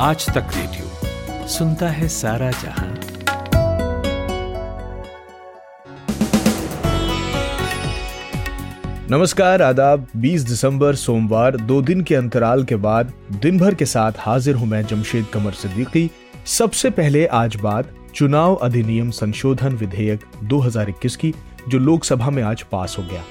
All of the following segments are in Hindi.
आज तक रेडियो सुनता है सारा जहाँ। नमस्कार, आदाब। 20 दिसंबर, सोमवार, दो दिन के अंतराल के बाद दिन भर के साथ हाजिर हूँ मैं जमशेद कमर सिद्दीकी। सबसे पहले आज बात चुनाव अधिनियम संशोधन विधेयक 2021 की, जो लोकसभा में आज पास हो गया।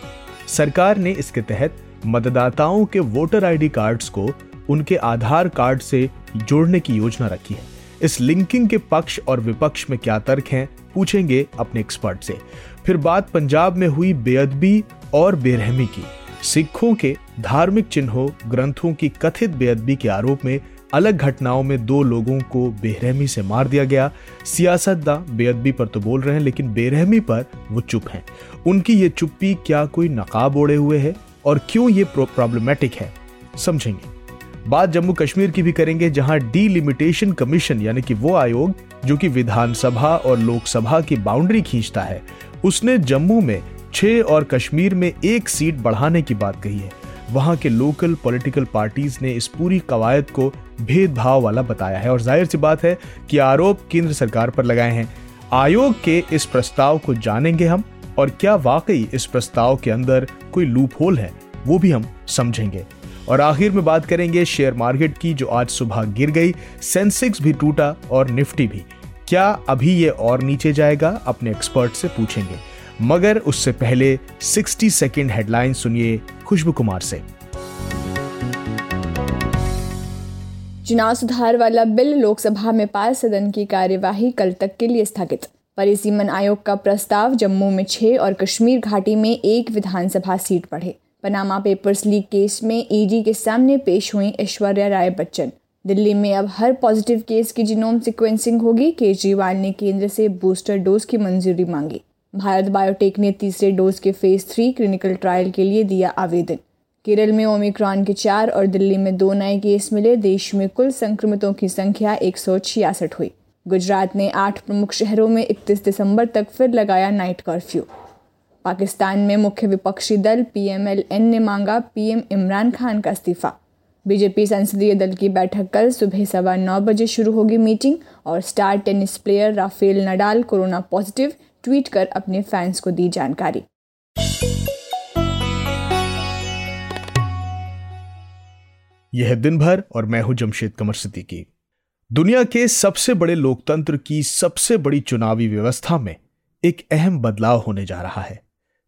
सरकार ने इसके तहत मतदाताओं के वोटर आईडी कार्ड्स को उनके आधार कार्ड से जोड़ने की योजना रखी है। इस लिंकिंग के पक्ष और विपक्ष में क्या तर्क हैं, पूछेंगे अपने एक्सपर्ट से। फिर बात पंजाब में हुई बेअदबी और बेरहमी की। सिखों के धार्मिक चिन्हों, ग्रंथों की कथित बेअदबी के आरोप में अलग घटनाओं में दो लोगों को बेरहमी से मार दिया गया। सियासतदा बेअदबी पर तो बोल रहे हैं, लेकिन बेरहमी पर वो चुप हैं। उनकी ये चुप्पी क्या कोई नकाब ओढ़े हुए है? और क्यों ये प्रॉब्लमेटिक है? समझेंगे। बात जम्मू कश्मीर की भी करेंगे, जहाँ डीलिमिटेशन कमीशन यानी कि वो आयोग, जो कि विधानसभा और लोकसभा की बाउंड्री खींचता है, उसने जम्मू में छह और कश्मीर में एक सीट बढ़ाने की बात कही है। वहाँ के लोकल पॉलिटिकल पार्टीज़ ने इस पूरी कवायद को भेदभाव वाला बताया है, और ज़ाहिर सी बात है कि आरोप केंद्र सरकार पर लगाए हैं। आयोग के इस प्रस्ताव को जानेंगे हम, और क्या वाकई इस प्रस्ताव के अंदर कोई लूप होल है, वो भी हम समझेंगे। और आखिर में बात करेंगे शेयर मार्केट की, जो आज सुबह गिर गई। सेंसेक्स भी टूटा और निफ्टी भी। क्या अभी ये और नीचे जाएगा? अपने एक्सपर्ट से पूछेंगे। मगर उससे पहले 60 सेकेंड हेडलाइन सुनिए खुशबू कुमार से। चुनाव सुधार वाला बिल लोकसभा में पास सदन की कार्यवाही कल तक के लिए स्थगित। परिसीमन आयोग का प्रस्ताव जम्मू में छह और कश्मीर घाटी में एक विधानसभा सीट बढ़े। पनामा पेपर्स लीक केस में ईडी के सामने पेश हुई ऐश्वर्या राय बच्चन। दिल्ली में अब हर पॉजिटिव केस की जिनोम सिक्वेंसिंग होगी। केजरीवाल ने केंद्र से बूस्टर डोज की मंजूरी मांगी। भारत बायोटेक ने तीसरे डोज के फ़ेज़ थ्री क्लिनिकल ट्रायल के लिए दिया आवेदन। केरल में ओमिक्रॉन के चार और दिल्ली में दो नए केस मिले। देश में कुल संक्रमितों की संख्या एक हुई। गुजरात ने आठ प्रमुख शहरों में 31 दिसंबर तक फिर लगाया नाइट कर्फ्यू पाकिस्तान में मुख्य विपक्षी दल पीएमएलएन ने मांगा पीएम इमरान खान का इस्तीफा। बीजेपी संसदीय दल की बैठक कल सुबह सवा नौ बजे शुरू होगी मीटिंग और star tennis player Rafael Nadal corona positive tweet कर अपने फैंस को दी जानकारी। यह दिन भर और मैं हूँ जमशेद कमर सिद्दीकी। दुनिया के सबसे बड़े लोकतंत्र की सबसे बड़ी चुनावी व्यवस्था में एक अहम बदलाव होने जा रहा है।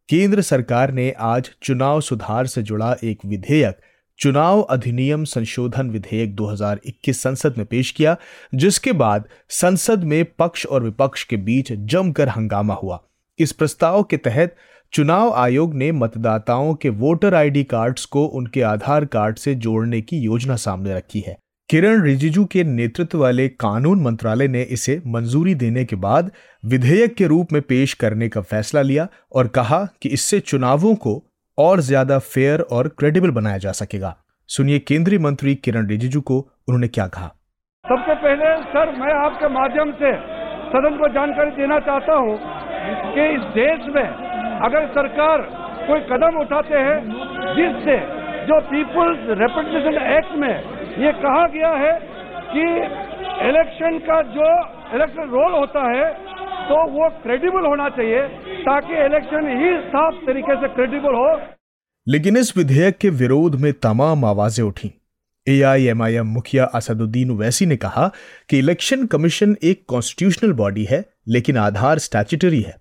केंद्र सरकार ने आज चुनाव सुधार से जुड़ा एक विधेयक, चुनाव अधिनियम संशोधन विधेयक 2021 संसद में पेश किया, जिसके बाद संसद में पक्ष और विपक्ष के बीच जमकर हंगामा हुआ। इस प्रस्ताव के तहत चुनाव आयोग ने मतदाताओं के वोटर आईडी कार्ड्स को उनके आधार कार्ड से जोड़ने की योजना सामने रखी है। किरण रिजिजू के नेतृत्व वाले कानून मंत्रालय ने इसे मंजूरी देने के बाद विधेयक के रूप में पेश करने का फैसला लिया और कहा कि इससे चुनावों को और ज़्यादा फेयर और क्रेडिबल बनाया जा सकेगा। सुनिए केंद्रीय मंत्री किरण रिजिजू को उन्होंने क्या कहा। सबसे पहले, सर, मैं आपके माध्यम से सदन को जानकारी देना चाहता हूँ कि इस देश में अगर सरकार कोई कदम उठाते हैं, जिससे जो पीपुल्स रिप्रेजेंटेशन एक्ट में ये कहा गया है कि इलेक्शन का जो इलेक्शन रोल होता है तो वो क्रेडिबल होना चाहिए ताकि इलेक्शन ही साफ़ तरीके से क्रेडिबल हो। लेकिन इस विधेयक के विरोध में तमाम आवाज़ें उठी। ए एआईएमआईएम मुखिया असदुद्दीन वैसी ने कहा कि इलेक्शन कमीशन एक कॉन्स्टिट्यूशनल बॉडी है, लेकिन आधार स्टैच्यूटरी है।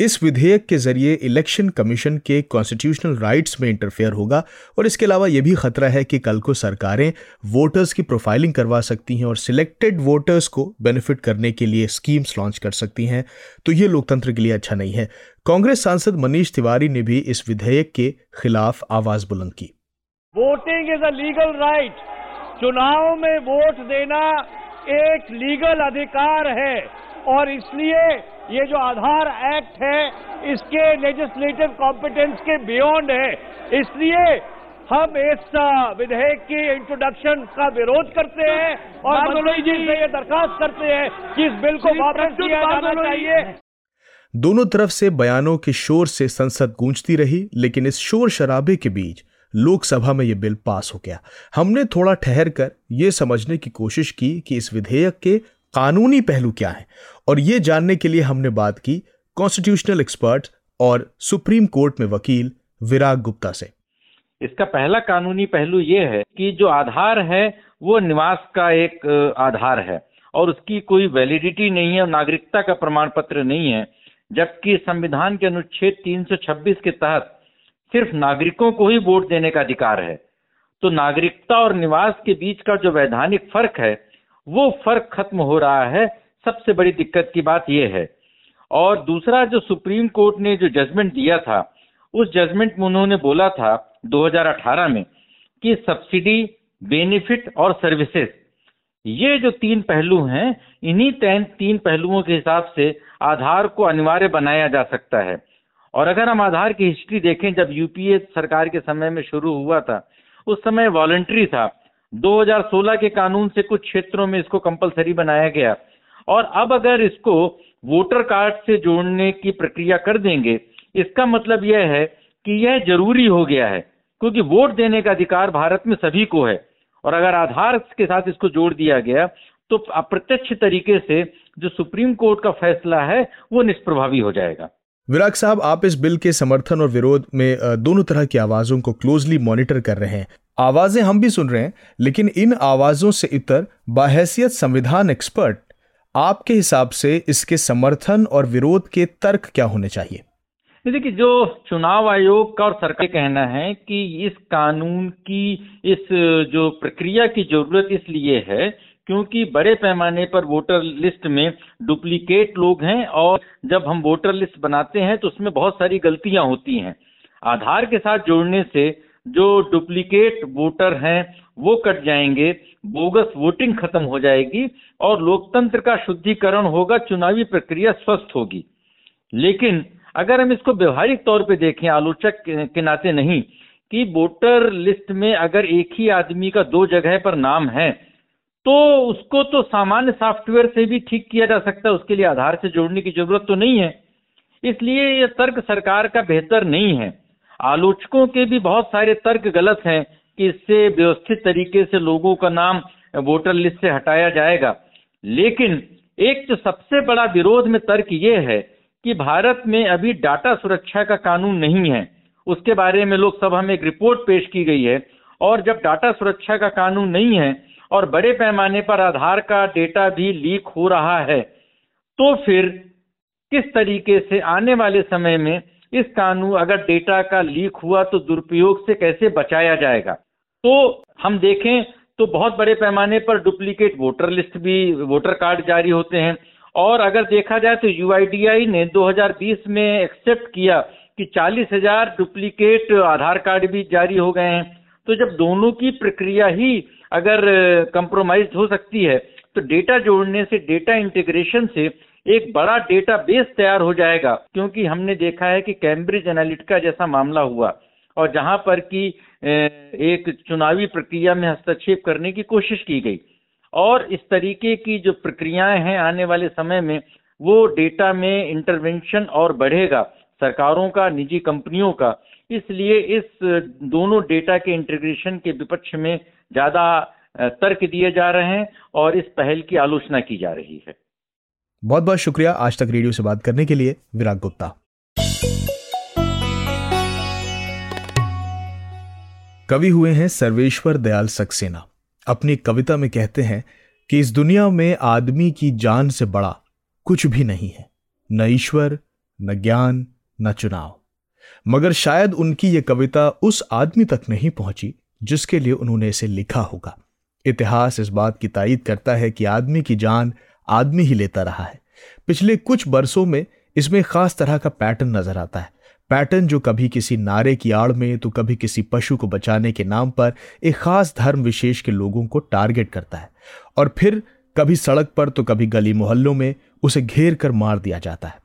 इस विधेयक के ज़रिए इलेक्शन कमीशन के कॉन्स्टिट्यूशनल राइट्स में इंटरफेयर होगा और इसके अलावा यह भी खतरा है कि कल को सरकारें वोटर्स की प्रोफाइलिंग करवा सकती हैं और सिलेक्टेड वोटर्स को बेनिफिट करने के लिए स्कीम्स लॉन्च कर सकती हैं। तो ये लोकतंत्र के लिए अच्छा नहीं है। कांग्रेस सांसद मनीष तिवारी ने भी इस विधेयक के खिलाफ आवाज़ बुलंद की। Voting is a legal right चुनाव में वोट देना एक लीगल अधिकार है और इसलिए ये जो आधार एक्ट है इसके लेजिस्लेटिव कॉम्पिटेंस के बियॉन्ड है। इसलिए हम इस विधेयक की इंट्रोडक्शन का विरोध करते हैं और मनोज जी से ये दरखास्त करते हैं कि इस बिल को वापस किया जाना चाहिए। दोनों तरफ़ से बयानों के शोर से संसद गूंजती रही लेकिन इस शोर शराबे के बीच लोकसभा में यह बिल पास हो गया। हमने थोड़ा ठहर कर यह समझने की कोशिश की कि इस विधेयक के कानूनी पहलू क्या है और ये जानने के लिए हमने बात की कॉन्स्टिट्यूशनल एक्सपर्ट और सुप्रीम कोर्ट में वकील विराग गुप्ता से। इसका पहला कानूनी पहलू ये है कि जो आधार है, वो निवास का एक आधार है और उसकी कोई वैलिडिटी नहीं है, नागरिकता का प्रमाण पत्र नहीं है, जबकि संविधान के अनुच्छेद 326 के तहत सिर्फ़ नागरिकों को ही वोट देने का अधिकार है। तो नागरिकता और निवास के बीच का जो वैधानिक फ़र्क है, वो फ़र्क खत्म हो रहा है सबसे बड़ी दिक्कत की बात यह है। और दूसरा, जो सुप्रीम कोर्ट ने जो जजमेंट दिया था, उस जजमेंट में उन्होंने बोला था 2018 में कि सब्सिडी बेनिफिट और सर्विसेज़ ये जो तीन पहलू हैं, इन्हीं तीन तीन पहलुओं के हिसाब से आधार को अनिवार्य बनाया जा सकता है। और अगर हम आधार की हिस्ट्री देखें, जब यूपीए सरकार के समय में शुरू हुआ था, उस समय वॉलंटरी था। 2016 के कानून से कुछ क्षेत्रों में इसको कंपलसरी बनाया गया। और अब अगर इसको वोटर कार्ड से जोड़ने की प्रक्रिया कर देंगे, इसका मतलब यह है कि यह ज़रूरी हो गया है, क्योंकि वोट देने का अधिकार भारत में सभी को है। और अगर आधार के साथ इसको जोड़ दिया गया तो अप्रत्यक्ष तरीके से जो सुप्रीम कोर्ट का फैसला है, वो निष्प्रभावी हो जाएगा। विराग साहब, आप इस बिल के समर्थन और विरोध में दोनों तरह की आवाजों को क्लोजली मॉनिटर कर रहे हैं। आवाज़ें हम भी सुन रहे हैं, लेकिन इन आवाजों से इतर बाहैसियत संविधान एक्सपर्ट आपके हिसाब से इसके समर्थन और विरोध के तर्क क्या होने चाहिए? देखिए, जो चुनाव आयोग का और सरकार कहना है कि इस कानून की, इस, जो प्रक्रिया की ज़रूरत इसलिए है क्योंकि बड़े पैमाने पर वोटर लिस्ट में डुप्लीकेट लोग हैं और जब हम वोटर लिस्ट बनाते हैं तो उसमें बहुत सारी गलतियाँ होती हैं। आधार के साथ जोड़ने से जो डुप्लीकेट वोटर हैं, वो कट जाएँगे, बोगस वोटिंग खत्म हो जाएगी और लोकतंत्र का शुद्धिकरण होगा, चुनावी प्रक्रिया स्वस्थ होगी। लेकिन अगर हम इसको व्यवहारिक तौर पे देखें, आलोचक के नाते नहीं, कि वोटर लिस्ट में अगर एक ही आदमी का दो जगह पर नाम है तो उसको तो सामान्य सॉफ्टवेयर से भी ठीक किया जा सकता है, उसके लिए आधार से जोड़ने की ज़रूरत तो नहीं है। इसलिए यह तर्क सरकार का बेहतर नहीं है। आलोचकों के भी बहुत सारे तर्क गलत हैं कि इससे व्यवस्थित तरीके से लोगों का नाम वोटर लिस्ट से हटाया जाएगा। लेकिन एक जो सबसे बड़ा विरोध में तर्क ये है कि भारत में अभी डाटा सुरक्षा का कानून नहीं है। उसके बारे में लोकसभा में एक रिपोर्ट पेश की गई है और जब डाटा सुरक्षा का कानून नहीं है और बड़े पैमाने पर आधार का डेटा भी लीक हो रहा है तो फिर किस तरीके से आने वाले समय में इस कानून, अगर डेटा का लीक हुआ तो दुरुपयोग से कैसे बचाया जाएगा? तो हम देखें तो बहुत बड़े पैमाने पर डुप्लीकेट वोटर लिस्ट भी, वोटर कार्ड जारी होते हैं। और अगर देखा जाए तो यूआईडीआई ने 2020 में एक्सेप्ट किया कि चालीस हज़ार डुप्लीकेट आधार कार्ड भी जारी हो गए हैं। तो जब दोनों की प्रक्रिया ही अगर कंप्रोमाइज हो सकती है तो डेटा जोड़ने से, डेटा इंटीग्रेशन से एक बड़ा डेटा बेस तैयार हो जाएगा, क्योंकि हमने देखा है कि कैम्ब्रिज एनालिटिका जैसा मामला हुआ और जहाँ पर कि एक चुनावी प्रक्रिया में हस्तक्षेप करने की कोशिश की गई। और इस तरीके की जो प्रक्रियाएँ हैं आने वाले समय में, वो डेटा में इंटरवेंशन और बढ़ेगा, सरकारों का, निजी कंपनियों का। इसलिए इस दोनों डेटा के इंटीग्रेशन के विपक्ष में ज़्यादा तर्क दिए जा रहे हैं और इस पहल की आलोचना की जा रही है। बहुत बहुत शुक्रिया आज तक रेडियो से बात करने के लिए, विराग गुप्ता। कवि हुए हैं सर्वेश्वर दयाल सक्सेना। अपनी कविता में कहते हैं कि इस दुनिया में आदमी की जान से बड़ा कुछ भी नहीं है। न ईश्वर, न ज्ञान, न चुनाव। मगर शायद उनकी यह कविता उस आदमी तक नहीं पहुँची जिसके लिए उन्होंने इसे लिखा होगा। इतिहास इस बात की तायद करता है कि आदमी की जान आदमी ही लेता रहा है। पिछले कुछ बरसों में इसमें खास तरह का पैटर्न नज़र आता है। पैटर्न जो कभी किसी नारे की आड़ में तो कभी किसी पशु को बचाने के नाम पर एक खास धर्म विशेष के लोगों को टारगेट करता है। और फिर कभी सड़क पर तो कभी गली मोहल्लों में उसे घेर कर मार दिया जाता है।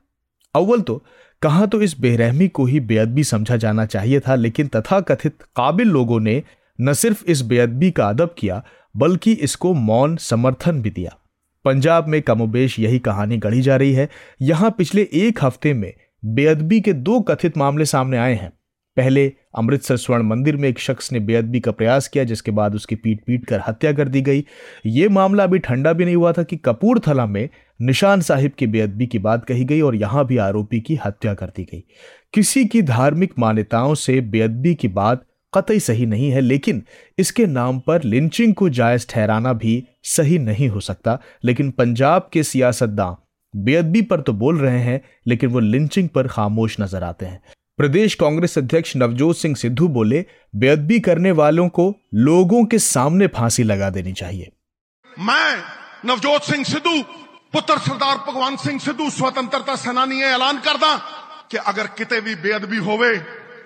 अव्वल तो कहा तो इस बेरहमी को ही बेअदबी समझा जाना चाहिए था, लेकिन तथाकथित काबिल लोगों ने न सिर्फ़ इस बेअदबी का अदब किया, बल्कि इसको मौन समर्थन भी दिया। पंजाब में कमोबेश यही कहानी गढ़ी जा रही है। यहाँ पिछले एक हफ़्ते में बेअदबी के दो कथित मामले सामने आए हैं। पहले अमृतसर स्वर्ण मंदिर में एक शख्स ने बेअदबी का प्रयास किया, जिसके बाद उसकी पीट पीट कर हत्या कर दी गई। ये मामला अभी ठंडा भी नहीं हुआ था कि कपूरथला में निशान साहिब की बेअदबी की बात कही गई और यहाँ भी आरोपी की हत्या कर दी गई। किसी की धार्मिक मान्यताओं से बेअदबी की बात कतई सही नहीं है, लेकिन इसके नाम पर लिंचिंग को जायज़ ठहराना भी सही नहीं हो सकता। लेकिन पंजाब के सियासतदान बेअदबी पर तो बोल रहे हैं, लेकिन वो लिंचिंग पर खामोश नज़र आते हैं। प्रदेश कांग्रेस अध्यक्ष नवजोत सिंह सिद्धू बोले, बेअदबी करने वालों को लोगों के सामने फांसी लगा देनी चाहिए। मैं नवजोत सिंह सिद्धू, पुत्र सरदार भगवान सिंह सिद्धू, स्वतंत्रता सेनानी ऐलान करदा कि अगर किते भी बेअदबी होवे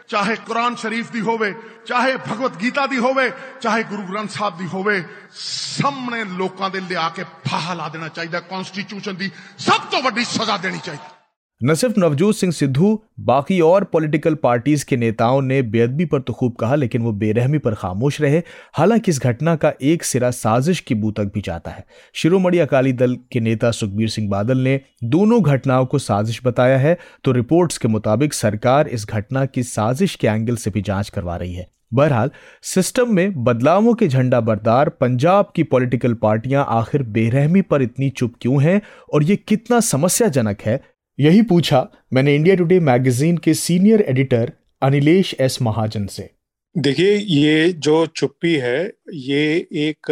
ਚਾਹੇ ਕੁਰਾਨ ਸ਼ਰੀਫ ਦੀ ਹੋਵੇ ਚਾਹੇ ਭਗਵਤ ਗੀਤਾ ਦੀ ਹੋਵੇ ਚਾਹੇ ਗੁਰੂ ਗ੍ਰੰਥ ਸਾਹਿਬ ਦੀ ਹੋਵੇ ਸਾਹਮਣੇ ਲੋਕਾਂ ਦੇ ਲਿਆ ਕੇ ਫਾਹਾ ਲਾ ਦੇਣਾ ਚਾਹੀਦਾ ਕਨਸਟੀਟਿਊਸ਼ਨ ਦੀ ਸਭ ਤੋਂ ਵੱਡੀ ਸਜ਼ਾ ਦੇਣੀ ਚਾਹੀਦੀ न सिर्फ़ नवजोत सिंह सिद्धू, बाकी और पॉलिटिकल पार्टीज़ के नेताओं ने बेअदबी पर तो खूब कहा, लेकिन वो बेरहमी पर खामोश रहे। हालाँकि इस घटना का एक सिरा साजिश की बू तक भी जाता है। शिरोमणि अकाली दल के नेता सुखबीर सिंह बादल ने दोनों घटनाओं को साजिश बताया है तो रिपोर्ट्स के मुताबिक सरकार इस घटना की साजिश के एंगल से भी जाँच करवा रही है। बहरहाल सिस्टम में बदलावों के झंडा बरदार पंजाब की पॉलिटिकल पार्टियाँ आखिर बेरहमी पर इतनी चुप क्यों हैं, और ये कितना समस्याजनक है यही पूछा मैंने इंडिया टुडे मैगजीन के senior editor Anilesh S Mahajan से। देखिए, ये जो चुप्पी है, ये एक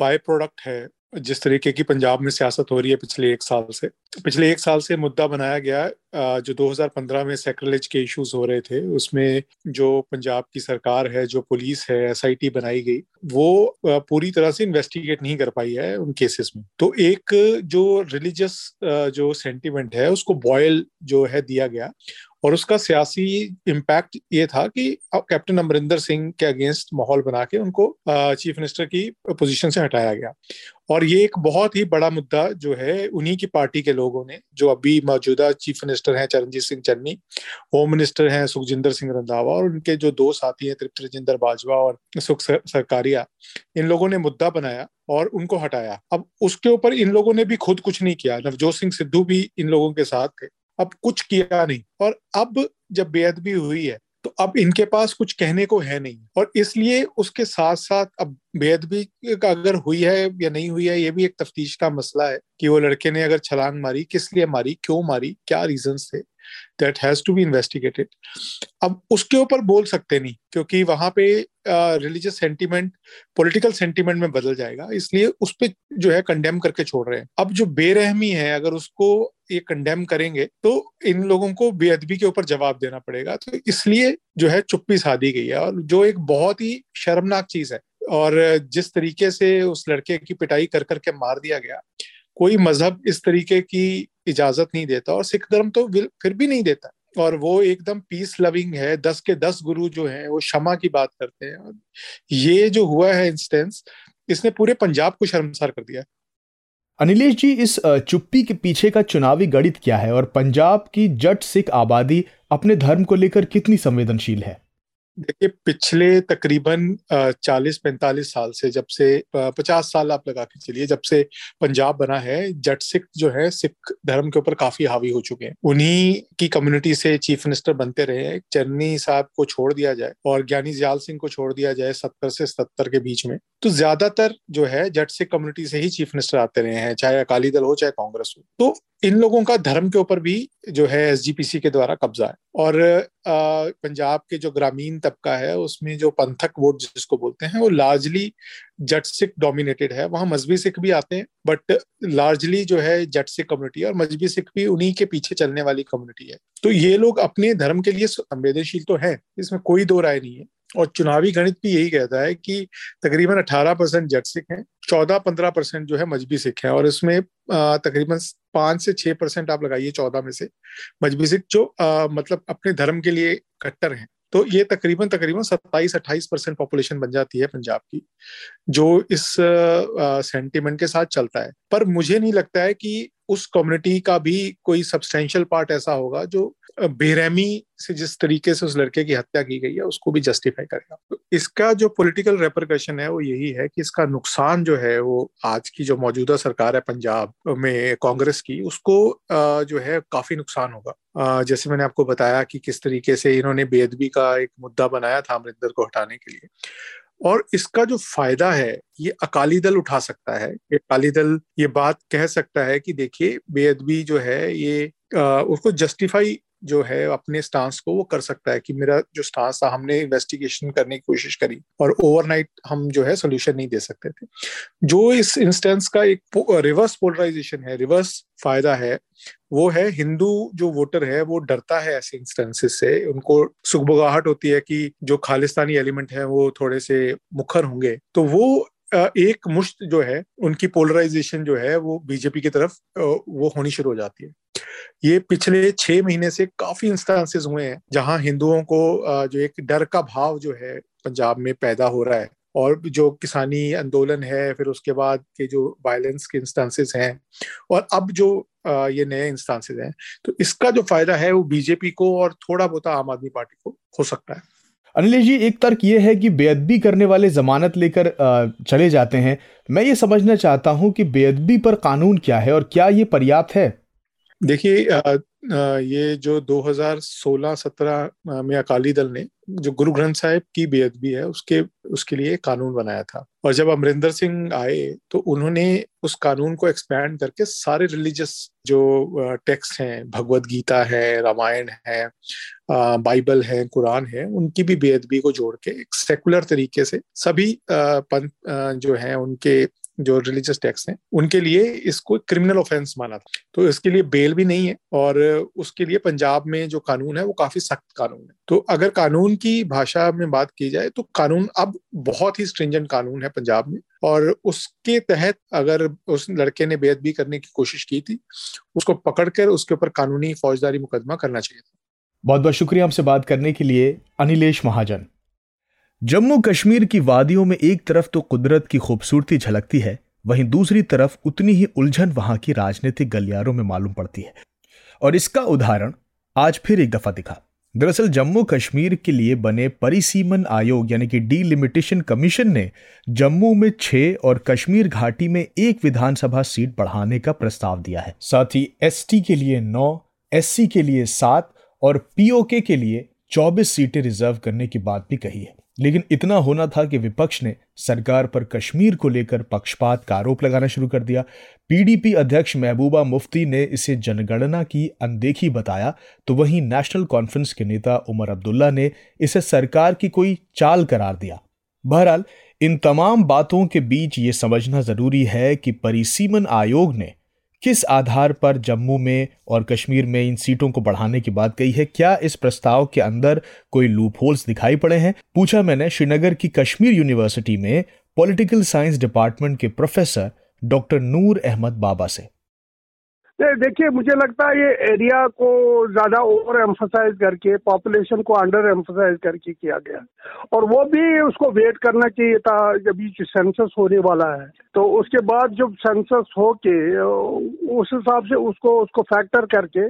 बाय प्रोडक्ट है। जिस तरीके की पंजाब में सियासत हो रही है पिछले एक साल से। पिछले एक साल से मुद्दा बनाया गया जो 2015 में सेक्रेलेज के इश्यूज़ हो रहे थे, उसमें जो पंजाब की सरकार है, जो पुलिस है एसआईटी बनाई गई, वो पूरी तरह से इन्वेस्टिगेट नहीं कर पाई है उन केसेस में। तो एक जो रिलीजियस जो सेंटिमेंट है, उसको बॉयल जो है दिया गया और उसका सियासी इम्पैक्ट ये था कि कैप्टन अमरिंदर सिंह के अगेंस्ट माहौल बना के उनको चीफ मिनिस्टर की पोजीशन से हटाया गया। और ये एक बहुत ही बड़ा मुद्दा जो है, उन्हीं की पार्टी के लोगों ने, जो अभी मौजूदा चीफ मिनिस्टर हैं चरणजीत सिंह चन्नी होम मिनिस्टर हैं सुखजिंदर सिंह रंधावा और उनके जो दो साथी हैं तृप्त रजिंदर बाजवा और सुख सरकारिया, इन लोगों ने मुद्दा बनाया और उनको हटाया। अब उसके ऊपर इन लोगों ने भी खुद कुछ नहीं किया। नवजोत सिंह सिद्धू भी इन लोगों के साथ थे। अब कुछ किया नहीं। और अब जब बेअदबी हुई है तो अब इनके पास कुछ कहने को है नहीं। और इसलिए उसके साथ साथ अब बेअदबी अगर हुई है या नहीं हुई है, ये भी एक तफ्तीश का मसला है कि वो लड़के ने अगर छलांग मारी, किस लिए मारी, क्यों मारी, क्या रीजन थे that has to be investigated अब उसके ऊपर बोल सकते नहीं, क्योंकि वहाँ पे रिलीजियस सेंटीमेंट पॉलिटिकल सेंटीमेंट में बदल जाएगा। इसलिए उस पर जो है कंडेम करके छोड़ रहे हैं। अब जो बेरहमी है, अगर उसको ये कंडेम करेंगे तो इन लोगों को बेअदबी के ऊपर जवाब देना पड़ेगा। तो इसलिए जो है चुप्पी साधी गई है और जो एक बहुत ही शर्मनाक चीज़ है और जिस तरीके से उस लड़के की पिटाई कर करके मार दिया गया, कोई मज़हब इस तरीके की इजाज़त नहीं देता और सिख धर्म तो फिर भी नहीं देता। और वो एकदम पीस लविंग है, दस के दस गुरु जो हैं, वो क्षमा की बात करते हैं। ये जो हुआ है इंस्टेंस इसने पूरे पंजाब को शर्मसार कर दिया। अनिलेश जी, इस चुप्पी के पीछे का चुनावी गणित क्या है और पंजाब की जट सिख आबादी अपने धर्म को लेकर कितनी संवेदनशील है? देखिए, पिछले तकरीबन 40-45 साल से जब से 50 साल आप लगा के चलिए, जब से पंजाब बना है, जट सिख जो है, सिख धर्म के ऊपर काफ़ी हावी हो चुके हैं। उन्हीं की कम्युनिटी से चीफ मिनिस्टर बनते रहे हैं। चन्नी साहब को छोड़ दिया जाए और ज्ञानी जयाल सिंह को छोड़ दिया जाए सत्तर से सत्तर के बीच में तो ज़्यादातर जो है, जट सिख कम्युनिटी से ही चीफ मिनिस्टर आते रहे हैं, चाहे अकाली दल हो, चाहे कांग्रेस हो। तो इन लोगों का धर्म के ऊपर भी जो है एसजीपीसी के द्वारा कब्जा है। और पंजाब के जो ग्रामीण तबका है उसमें जो पंथक वोट जिसको बोलते हैं वो लार्जली जट सिख डोमिनेटेड है। वहाँ मजहबी सिख भी आते हैं बट लार्जली जो है जट सिख कम्युनिटी और मजहबी सिख भी उन्हीं के पीछे चलने वाली कम्युनिटी है। तो ये लोग अपने धर्म के लिए संवेदनशील तो है इसमें कोई दो राय नहीं है। और चुनावी गणित भी यही कहता है कि तकरीबन 18 परसेंट जट सिख हैं 14-15 परसेंट जो है मजहबी सिख हैं और इसमें तकरीबन पाँच से छह परसेंट आप लगाइए चौदह में से मजबी सिख जो आ, मतलब अपने धर्म के लिए कट्टर हैं। तो ये तकरीबन तकरीबन 27-28 परसेंट पॉपुलेशन बन जाती है पंजाब की, जो इस सेंटिमेंट के साथ चलता है। पर मुझे नहीं लगता है कि उस कम्युनिटी का भी कोई सब्सटेंशियल पार्ट ऐसा होगा जो बेरहमी से जिस तरीके से उस लड़के की हत्या की गई है, उसको भी जस्टिफाई करेगा। तो इसका जो पॉलिटिकल रेपरकशन है, वो यही है कि इसका नुकसान जो है, वो आज की जो मौजूदा सरकार है पंजाब में, कांग्रेस की, उसको जो है काफ़ी नुकसान होगा। जैसे मैंने आपको बताया कि किस तरीके से इन्होंने बेदबी का एक मुद्दा बनाया था अमरिंदर को हटाने के लिए। और इसका जो फ़ायदा है ये अकाली दल उठा सकता है। अकाली दल ये बात कह सकता है कि देखिए बेअदबी जो है ये आ, उसको जस्टिफाई जो है अपने स्टांस को वो कर सकता है कि मेरा जो स्टांस था, हमने इन्वेस्टिगेशन करने की कोशिश करी और ओवरनाइट हम जो है सोल्यूशन नहीं दे सकते थे। जो इस इंस्टेंस का एक रिवर्स पोलराइजेशन है रिवर्स फ़ायदा है, वो है हिंदू जो वोटर है, वो डरता है ऐसे इंस्टेंसेस से। उनको सुखबुगाहट होती है कि जो खालिस्तानी एलिमेंट है, वो थोड़े से मुखर होंगे। तो वो एक मुश्त जो है, उनकी पोलराइजेशन जो है, वो बीजेपी की तरफ़ वो होनी शुरू हो जाती है। ये पिछले छह महीने से काफ़ी इंस्टांसेस हुए हैं, जहाँ हिंदुओं को जो एक डर का भाव जो है, पंजाब में पैदा हो रहा है। और जो किसानी आंदोलन है, फिर उसके बाद के जो वायलेंस के इंस्टांसेस हैं, और अब जो ये नए इंस्टांसेस हैं तो इसका जो फ़ायदा है, वो बीजेपी को और थोड़ा बहुत आम आदमी पार्टी को हो सकता है। अनिलेश जी, एक तर्क ये है कि बेअदबी करने वाले जमानत लेकर चले जाते हैं। मैं ये समझना चाहता हूँ कि बेअदबी पर कानून क्या है और क्या ये पर्याप्त है? देखिए ये जो 2016-17 में अकाली दल ने जो गुरु ग्रंथ साहिब की बेअदबी है, उसके उसके लिए कानून बनाया था। और जब अमरिंदर सिंह आए तो उन्होंने उस कानून को एक्सपैंड करके सारे रिलीजियस जो टेक्स्ट हैं भगवत गीता है, रामायण है बाइबल है, कुरान है, उनकी भी बेअदबी को जोड़ के एक सेकुलर तरीके से सभी पंथ जो है, उनके जो रिलीजियस टैक्स हैं, उनके लिए इसको क्रिमिनल ऑफेंस माना था। तो इसके लिए बेल भी नहीं है और उसके लिए पंजाब में जो कानून है, वो काफ़ी सख्त कानून है। तो अगर कानून की भाषा में बात की जाए तो कानून अब बहुत ही स्ट्रिंजेंट कानून है पंजाब में और उसके तहत अगर उस लड़के ने बेदबी करने की कोशिश की थी, उसको पकड़कर उसके ऊपर कानूनी फौजदारी मुकदमा करना चाहिए था। बहुत बहुत शुक्रिया हमसे बात करने के लिए। अनिलेश महाजन। जम्मू कश्मीर की वादियों में एक तरफ़ तो कुदरत की खूबसूरती झलकती है, वहीं दूसरी तरफ़ उतनी ही उलझन वहाँ की राजनीतिक गलियारों में मालूम पड़ती है। और इसका उदाहरण आज फिर एक दफ़ा दिखा। दरअसल जम्मू कश्मीर के लिए बने परिसीमन आयोग यानी कि डीलिमिटेशन कमीशन ने जम्मू में छह और कश्मीर घाटी में एक विधानसभा सीट बढ़ाने का प्रस्ताव दिया है। साथ ही एसटी के लिए नौ, एससी के लिए सात और पीओके के लिए चौबीस सीटें रिज़र्व करने की बात भी कही है। लेकिन इतना होना था कि विपक्ष ने सरकार पर कश्मीर को लेकर पक्षपात का आरोप लगाना शुरू कर दिया। पीडीपी अध्यक्ष महबूबा मुफ्ती ने इसे जनगणना की, अनदेखी बताया। तो वहीं नेशनल कॉन्फ्रेंस के नेता उमर अब्दुल्ला ने इसे सरकार की कोई चाल करार दिया। बहरहाल, इन तमाम बातों के बीच ये समझना ज़रूरी है कि परिसीमन आयोग ने किस आधार पर जम्मू में और कश्मीर में इन सीटों को बढ़ाने की बात कही है? क्या इस प्रस्ताव के अंदर कोई लूप होल्स दिखाई पड़े हैं? पूछा मैंने श्रीनगर की कश्मीर यूनिवर्सिटी में पॉलिटिकल साइंस डिपार्टमेंट के प्रोफेसर डॉक्टर नूर अहमद बाबा से। देखिए, मुझे लगता है ये एरिया को ज़्यादा ओवर एम्फोसाइज करके पॉपुलेशन को अंडर एम्फोसाइज करके किया गया और वो भी उसको वेट करना चाहिए था, जब ये सेंसस होने वाला है। तो उसके बाद जब सेंसस हो के उस हिसाब से उसको उसको फैक्टर करके,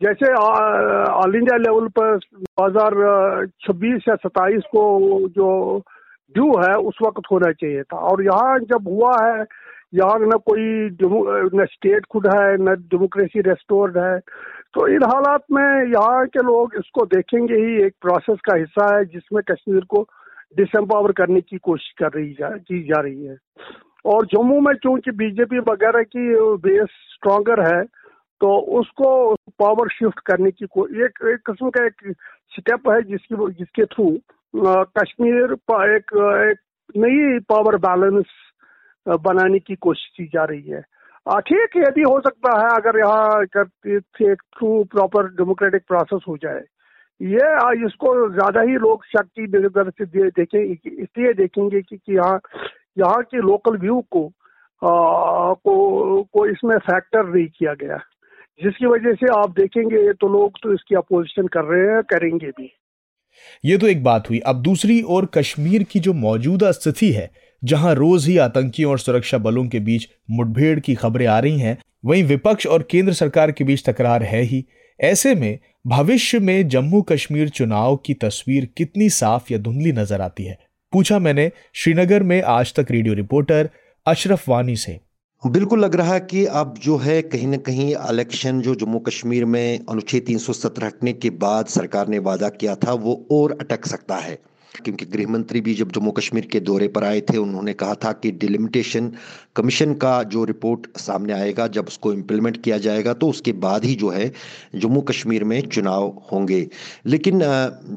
जैसे ऑल इंडिया लेवल पर दो हज़ार छब्बीस या सत्ताईस को जो ड्यू है, उस वक्त होना चाहिए था। और यहाँ जब हुआ है यहाँ न कोई न स्टेट खुद है न डेमोक्रेसी रेस्टोर्ड है। तो इन हालात में यहाँ के लोग इसको देखेंगे ही एक प्रोसेस का हिस्सा है जिसमें कश्मीर को डिसम्पावर करने की कोशिश कर रही जा की जा रही है। और जम्मू में चूँकि बीजेपी वगैरह की बेस स्ट्रॉन्गर है तो उसको पावर शिफ्ट करने की को एक एक किस्म का एक स्टेप है जिसकी जिसके थ्रू कश्मीर पर एक, एक नई पावर बैलेंस बनाने की कोशिश की जा रही है। ठीक है यदि हो सकता है अगर यहाँ एक थ्रू प्रॉपर डेमोक्रेटिक प्रोसेस हो जाए ये इसको ज़्यादा ही लोग शक्ति नज़र से देखें इसलिए देखेंगे कि, कि यहाँ यहाँ के लोकल व्यू को आ, को को इसमें फैक्टर नहीं किया गया। जिसकी वजह से आप देखेंगे तो लोग तो इसकी अपोजिशन कर रहे हैं करेंगे भी। ये तो एक बात हुई। अब दूसरी ओर कश्मीर की जो मौजूदा स्थिति है जहाँ रोज ही आतंकियों और सुरक्षा बलों के बीच मुठभेड़ की खबरें आ रही हैं, वहीं विपक्ष और केंद्र सरकार के बीच तकरार है ही। ऐसे में भविष्य में जम्मू कश्मीर चुनाव की तस्वीर कितनी साफ़ या धुंधली नज़र आती है? पूछा मैंने श्रीनगर में आज तक रेडियो रिपोर्टर अशरफ वानी से। बिल्कुल लग रहा है कि अब जो है कहीं ना कहीं इलेक्शन जो जम्मू कश्मीर में अनुच्छेद 370 हटने के बाद सरकार ने वादा किया था, वो और अटक सकता है। क्योंकि गृह मंत्री भी जब जम्मू कश्मीर के दौरे पर आए थे, उन्होंने कहा था कि डिलिमिटेशन कमीशन का जो रिपोर्ट सामने आएगा, जब उसको इम्प्लीमेंट किया जाएगा तो उसके बाद ही जो है जम्मू कश्मीर में चुनाव होंगे। लेकिन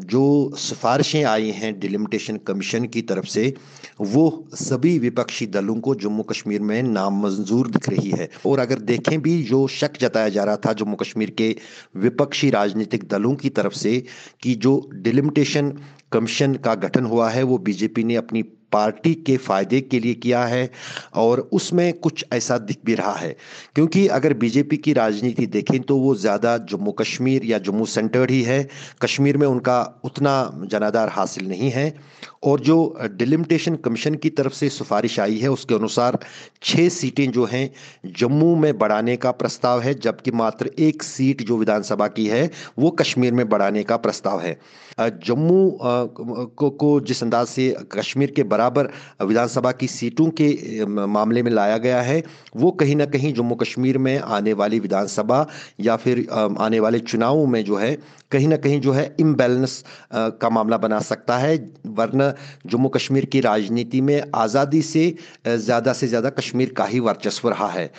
जो सिफारिशें आई हैं डिलिमिटेशन कमीशन की तरफ़ से, वो सभी विपक्षी दलों को जम्मू कश्मीर में नामंजूर दिख रही है। और अगर देखें भी, जो शक जताया जा रहा था जम्मू कश्मीर के विपक्षी राजनीतिक दलों की तरफ़ से कि जो डिलिमिटेशन कमीशन का गठन हुआ है, वो बीजेपी ने अपनी पार्टी के फ़ायदे के लिए किया है और उसमें कुछ ऐसा दिख भी रहा है। क्योंकि अगर बीजेपी की राजनीति देखें तो वो ज़्यादा जम्मू कश्मीर या जम्मू सेंटर्ड ही है। कश्मीर में उनका उतना जनाधार हासिल नहीं है। और जो डिलिमिटेशन कमीशन की तरफ़ से सिफारिश आई है उसके अनुसार छः सीटें जो हैं जम्मू में बढ़ाने का प्रस्ताव है जबकि मात्र एक सीट जो विधानसभा की है वो कश्मीर में बढ़ाने का प्रस्ताव है। जम्मू को, को जिस अंदाज से कश्मीर के बराबर विधानसभा की सीटों के मामले में लाया गया है वो कहीं ना कहीं जम्मू कश्मीर में आने वाली विधानसभा या फिर आने वाले चुनावों में जो है कहीं ना कहीं जो है इम्बैलेंस का मामला बना सकता है वरना जम्मू कश्मीर की राजनीति में आज़ादी से ज़्यादा से ज़्यादा कश्मीर का ही वर्चस्व रहा है।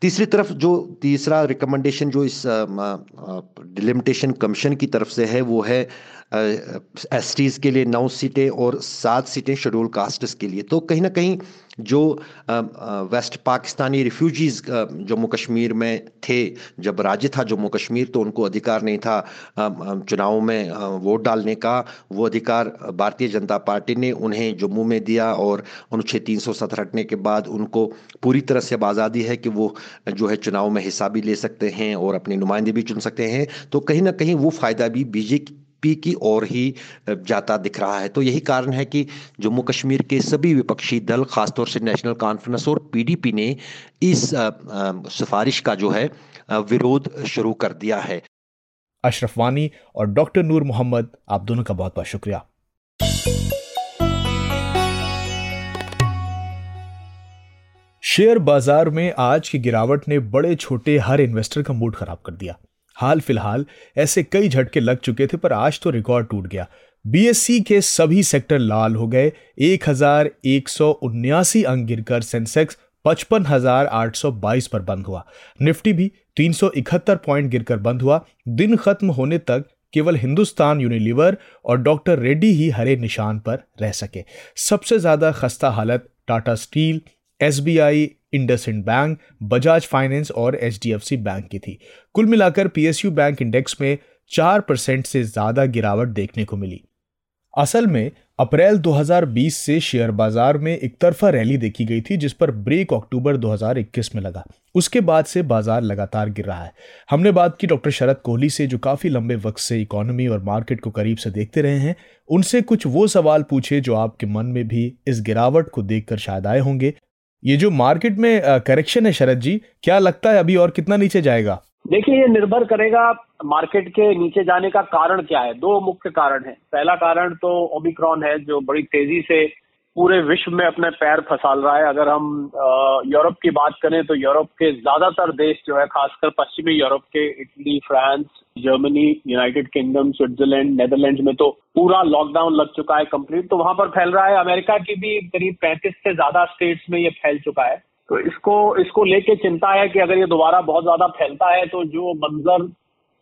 तीसरी तरफ़ जो तीसरा रिकमेंडेशन जो इस डिलिमिटेशन कमीशन की तरफ़ से है, वो है एस टीज़ के लिए नौ सीटें और सात सीटें शेड्यूल कास्ट्स के लिए। तो कहीं ना कहीं जो वेस्ट पाकिस्तानी रिफ्यूजीज़ जम्मू कश्मीर में थे, जब राज्य था जम्मू कश्मीर तो उनको अधिकार नहीं था चुनाव में वोट डालने का। वो अधिकार भारतीय जनता पार्टी ने उन्हें जम्मू में दिया और अनुच्छेद तीन सौ सत्तर हटने के बाद उनको पूरी तरह से आज़ादी है कि वो जो है चुनाव में हिस्सा भी ले सकते हैं और अपने नुमाइंदे भी चुन सकते हैं। तो कहीं ना कहीं वो फ़ायदा भी बीजेपी पी की ओर ही जाता दिख रहा है। तो यही कारण है कि जम्मू कश्मीर के सभी विपक्षी दल, खासतौर से नेशनल कॉन्फ्रेंस और पीडीपी ने इस सिफारिश का जो है विरोध शुरू कर दिया है। अशरफ वानी और डॉक्टर नूर मोहम्मद, आप दोनों का बहुत बहुत शुक्रिया। शेयर बाज़ार में आज की गिरावट ने बड़े छोटे हर इन्वेस्टर का मूड खराब कर दिया। हाल फ़िलहाल ऐसे कई झटके लग चुके थे, पर आज तो रिकॉर्ड टूट गया। बीएससी के सभी सेक्टर लाल हो गए। एक हज़ार एक सौ उन्यासी अंक गिरकर सेंसेक्स पचपन हज़ार आठ सौ बाईस पर बंद हुआ। निफ्टी भी तीन सौ इकहत्तर पॉइंट गिरकर बंद हुआ। दिन खत्म होने तक केवल हिंदुस्तान यूनिलीवर और डॉक्टर रेड्डी ही हरे निशान पर रह सके। सबसे ज़्यादा खस्ता हालत Tata steel SBI IndusInd bank Bajaj finance और एच बैंक की थी। कुल मिलाकर पीएसयू बैंक इंडेक्स में चार परसेंट से ज़्यादा गिरावट देखने को मिली। असल में अप्रैल 2020 से शेयर बाज़ार में एक तरफा रैली देखी गई थी, जिस पर ब्रेक अक्टूबर 2021 में लगा। उसके बाद से बाज़ार लगातार गिर रहा है। हमने बात की डॉक्टर शरद कोहली से, जो काफ़ी लंबे वक्त से इकोनॉमी और मार्केट को करीब से देखते रहे हैं। उनसे कुछ वो सवाल पूछे, जो आपके मन में भी इस गिरावट को देखकर शायद आए होंगे। ये जो मार्केट में करेक्शन है शरद जी, क्या लगता है अभी और कितना नीचे जाएगा? देखिए, ये निर्भर करेगा मार्केट के नीचे जाने का कारण क्या है। दो मुख्य कारण है। पहला कारण तो ओमिक्रॉन है, जो बड़ी तेज़ी से पूरे विश्व में अपने पैर फसाल रहा है। अगर हम यूरोप की बात करें तो यूरोप के ज़्यादातर देश जो है, खासकर पश्चिमी यूरोप के, Italy, France, Germany, United Kingdom, Switzerland Netherland में तो पूरा लॉकडाउन लग चुका है कंप्लीट। तो वहाँ पर फैल रहा है। अमेरिका की भी करीब पैंतीस से ज़्यादा स्टेट्स में ये फैल चुका है। तो इसको इसको लेके चिंता है कि अगर ये दोबारा बहुत ज़्यादा फैलता है तो जो मंजर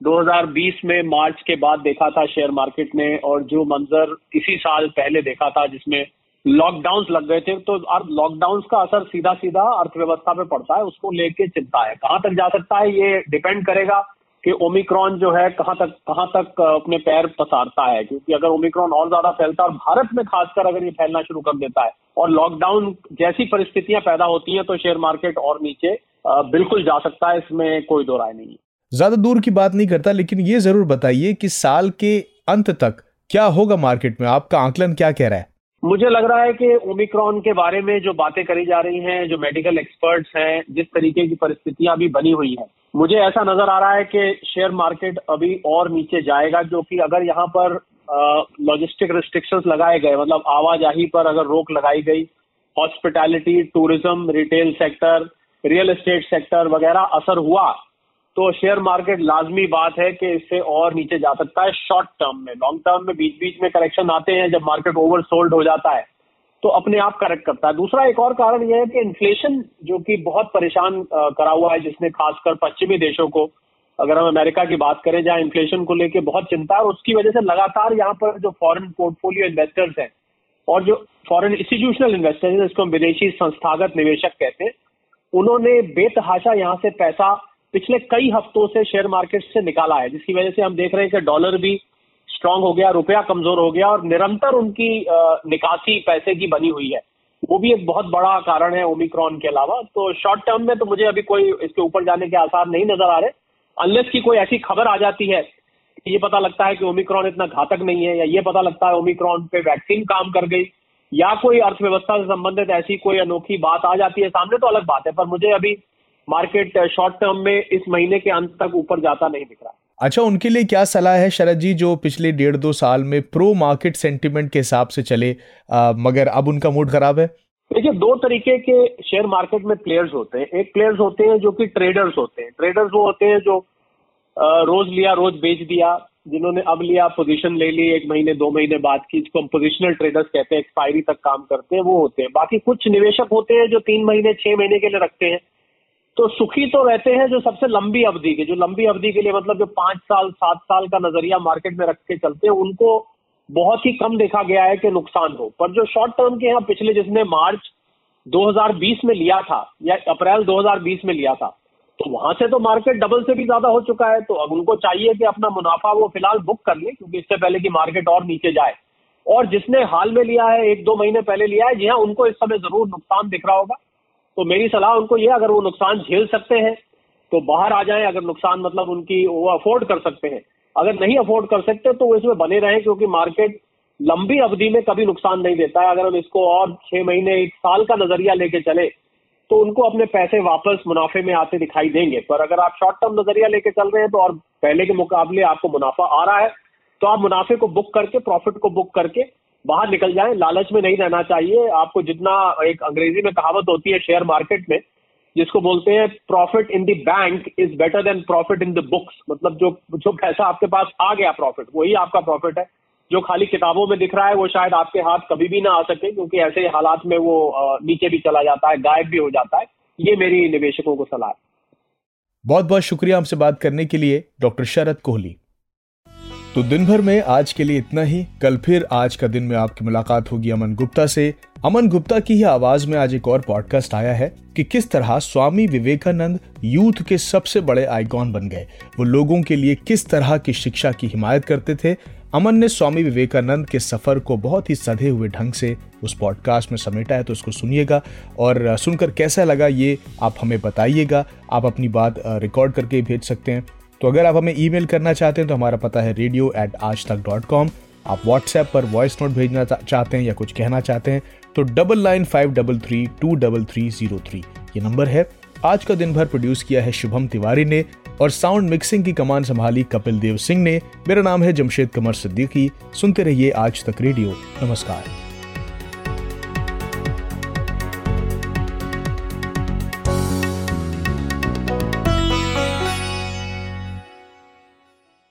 2020 में मार्च के बाद देखा था शेयर मार्केट में और जो मंजर इसी साल पहले देखा था जिसमें लॉकडाउन लग गए थे तो लॉकडाउन का असर सीधा सीधा अर्थव्यवस्था पे पड़ता है, उसको लेके चिंता है। कहाँ तक जा सकता है, ये डिपेंड करेगा कि ओमिक्रॉन जो है कहाँ तक कहाँ तक अपने पैर पसारता है। क्योंकि अगर ओमिक्रॉन और ज़्यादा फैलता है, और भारत में खासकर अगर ये फैलना शुरू कर देता है, और लॉकडाउन जैसी परिस्थितियाँ पैदा होती हैं तो शेयर मार्केट और नीचे बिल्कुल जा सकता है, इसमें कोई दो राय नहीं ज़्यादा दूर की बात नहीं करता, लेकिन ये ज़रूर बताइए कि साल के अंत तक क्या होगा मार्केट में? आपका आंकलन क्या कह रहा है? मुझे लग रहा है कि ओमिक्रॉन के बारे में जो बातें करी जा रही हैं, जो मेडिकल एक्सपर्ट्स हैं, जिस तरीके की परिस्थितियाँ अभी बनी हुई है, मुझे ऐसा नज़र आ रहा है कि शेयर मार्केट अभी और नीचे जाएगा, जो कि अगर यहाँ पर लॉजिस्टिक रिस्ट्रिक्शंस लगाए गए मतलब आवाजाही पर अगर रोक लगाई गई hospitality tourism retail sector real estate sector वगैरह असर हुआ तो शेयर मार्केट लाजमी बात है कि इससे और नीचे जा सकता है शॉर्ट टर्म में। लॉन्ग टर्म में बीच बीच में करेक्शन आते हैं जब मार्केट ओवर सोल्ड हो जाता है तो अपने आप करेक्ट करता है। दूसरा एक और कारण यह है कि इन्फ्लेशन जो कि बहुत परेशान करा हुआ है जिसने खासकर पश्चिमी देशों को, अगर हम अमेरिका की बात करें जहाँ इन्फ्लेशन को लेकर बहुत चिंता है, और उसकी वजह से लगातार यहाँ पर जो फॉरेन पोर्टफोलियो इन्वेस्टर्स हैं और जो फॉरेन इंस्टीट्यूशनल इन्वेस्टर्स हैं, जिसको हम विदेशी संस्थागत निवेशक कहते हैं, उन्होंने बेतहाशा यहाँ से पैसा पिछले कई हफ्तों से शेयर मार्केट से निकाला है, जिसकी वजह से हम देख रहे हैं कि डॉलर भी स्ट्रांग हो गया, रुपया कमज़ोर हो गया और निरंतर उनकी निकासी पैसे की बनी हुई है। वो भी एक बहुत बड़ा कारण है ओमिक्रॉन के अलावा। तो शॉर्ट टर्म में तो मुझे अभी कोई इसके ऊपर जाने के आसार नहीं नज़र आ रहे। अनलेस की कोई ऐसी खबर आ जाती है कि ये पता लगता है कि ओमिक्रॉन इतना घातक नहीं है, या ये पता लगता है ओमिक्रॉन पे वैक्सीन काम कर गई, या कोई अर्थव्यवस्था से संबंधित ऐसी कोई अनोखी बात आ जाती है, सामने तो अलग बात है, पर मुझे अभी मार्केट शॉर्ट टर्म में इस महीने के अंत तक ऊपर जाता नहीं दिख रहा। अच्छा उनके लिए क्या सलाह है शरद जी जो पिछले डेढ़ दो साल में प्रो मार्केट सेंटिमेंट के हिसाब से चले आ, मगर अब उनका मूड खराब है? देखिए दो तरीके के शेयर मार्केट में प्लेयर्स होते हैं। एक प्लेयर्स होते हैं जो कि ट्रेडर्स होते हैं। ट्रेडर्स वो होते हैं जो रोज लिया रोज बेच दिया जिन्होंने अब लिया पोजीशन ले ली एक महीने दो महीने बाद की जिसको हम पोजिशनल ट्रेडर्स कहते हैं एक्सपायरी तक काम करते हैं वो होते हैं। बाकी कुछ निवेशक होते हैं जो तीन महीने छह महीने के लिए रखते हैं। तो सुखी तो रहते हैं जो सबसे लंबी अवधि के, जो लंबी अवधि के लिए मतलब जो पाँच साल, सात साल का नज़रिया मार्केट में रख के चलते हैं, उनको बहुत ही कम देखा गया है कि नुकसान हो। पर जो शॉर्ट टर्म के यहाँ पिछले जिसने मार्च 2020 में लिया था, या अप्रैल 2020 में लिया था तो वहाँ से तो मार्केट डबल से भी ज़्यादा हो चुका है तो अब उनको चाहिए कि अपना मुनाफा वो फ़िलहाल बुक कर ले, क्योंकि इससे पहले कि मार्केट और नीचे जाए। और जिसने हाल में लिया है, एक दो महीने पहले लिया है, जी हाँ उनको इस समय ज़रूर नुकसान दिख रहा होगा। तो मेरी सलाह उनको ये, अगर वो नुकसान झेल सकते हैं तो बाहर आ जाए, अगर नुकसान मतलब उनकी वो अफोर्ड कर सकते हैं। अगर नहीं अफोर्ड कर सकते तो वो इसमें बने रहें, क्योंकि मार्केट लंबी अवधि में कभी नुकसान नहीं देता है। अगर हम इसको और छह महीने, एक साल का नज़रिया लेके चले तो उनको अपने पैसे वापस मुनाफे में आते दिखाई देंगे। पर अगर आप शॉर्ट टर्म नज़रिया लेके चल रहे हैं तो और पहले के मुकाबले आपको मुनाफा आ रहा है तो आप मुनाफे को बुक करके प्रॉफिट को बुक करके बाहर निकल जाए, लालच में नहीं रहना चाहिए। आपको जितना एक अंग्रेज़ी में कहावत होती है शेयर मार्केट में, जिसको बोलते हैं profit in the bank is better than profit in the books मतलब जो जो पैसा आपके पास आ गया प्रॉफिट वही आपका प्रॉफिट है। जो खाली किताबों में दिख रहा है, वो शायद आपके हाथ कभी भी ना आ सके, क्योंकि ऐसे हालात में वो नीचे भी चला जाता है, गायब भी हो जाता है। ये मेरी निवेशकों को सलाह बहुत बहुत शुक्रिया हमसे बात करने के लिए, डॉक्टर शरद कोहली। तो दिन भर में आज के लिए इतना ही। कल फिर आज का दिन में आपकी मुलाकात होगी अमन गुप्ता से। अमन गुप्ता की ही आवाज़ में आज एक और पॉडकास्ट आया है कि किस तरह स्वामी विवेकानंद यूथ के सबसे बड़े आइकॉन बन गए। वो लोगों के लिए किस तरह की शिक्षा की हिमायत करते थे। अमन ने स्वामी विवेकानंद के सफ़र को बहुत ही सधे हुए ढंग से उस पॉडकास्ट में समेटा है तो उसको सुनिएगा। और, सुनकर कैसा लगा ये, आप हमें बताइएगा। आप अपनी बात रिकॉर्ड करके भेज सकते हैं। तो अगर आप हमें ईमेल करना चाहते हैं तो हमारा पता है radio at Aaj Tak dot com आप व्हाट्सएप पर वॉइस नोट भेजना चाहते हैं या कुछ कहना चाहते हैं तो double nine five double three two double three zero three ये नंबर है। आज का दिन भर प्रोड्यूस किया है शुभम तिवारी ने और साउंड मिक्सिंग की कमान संभाली कपिल देव सिंह ने। मेरा नाम है जमशेद कमर सिद्दीकी। सुनते रहिए आज तक रेडियो नमस्कार।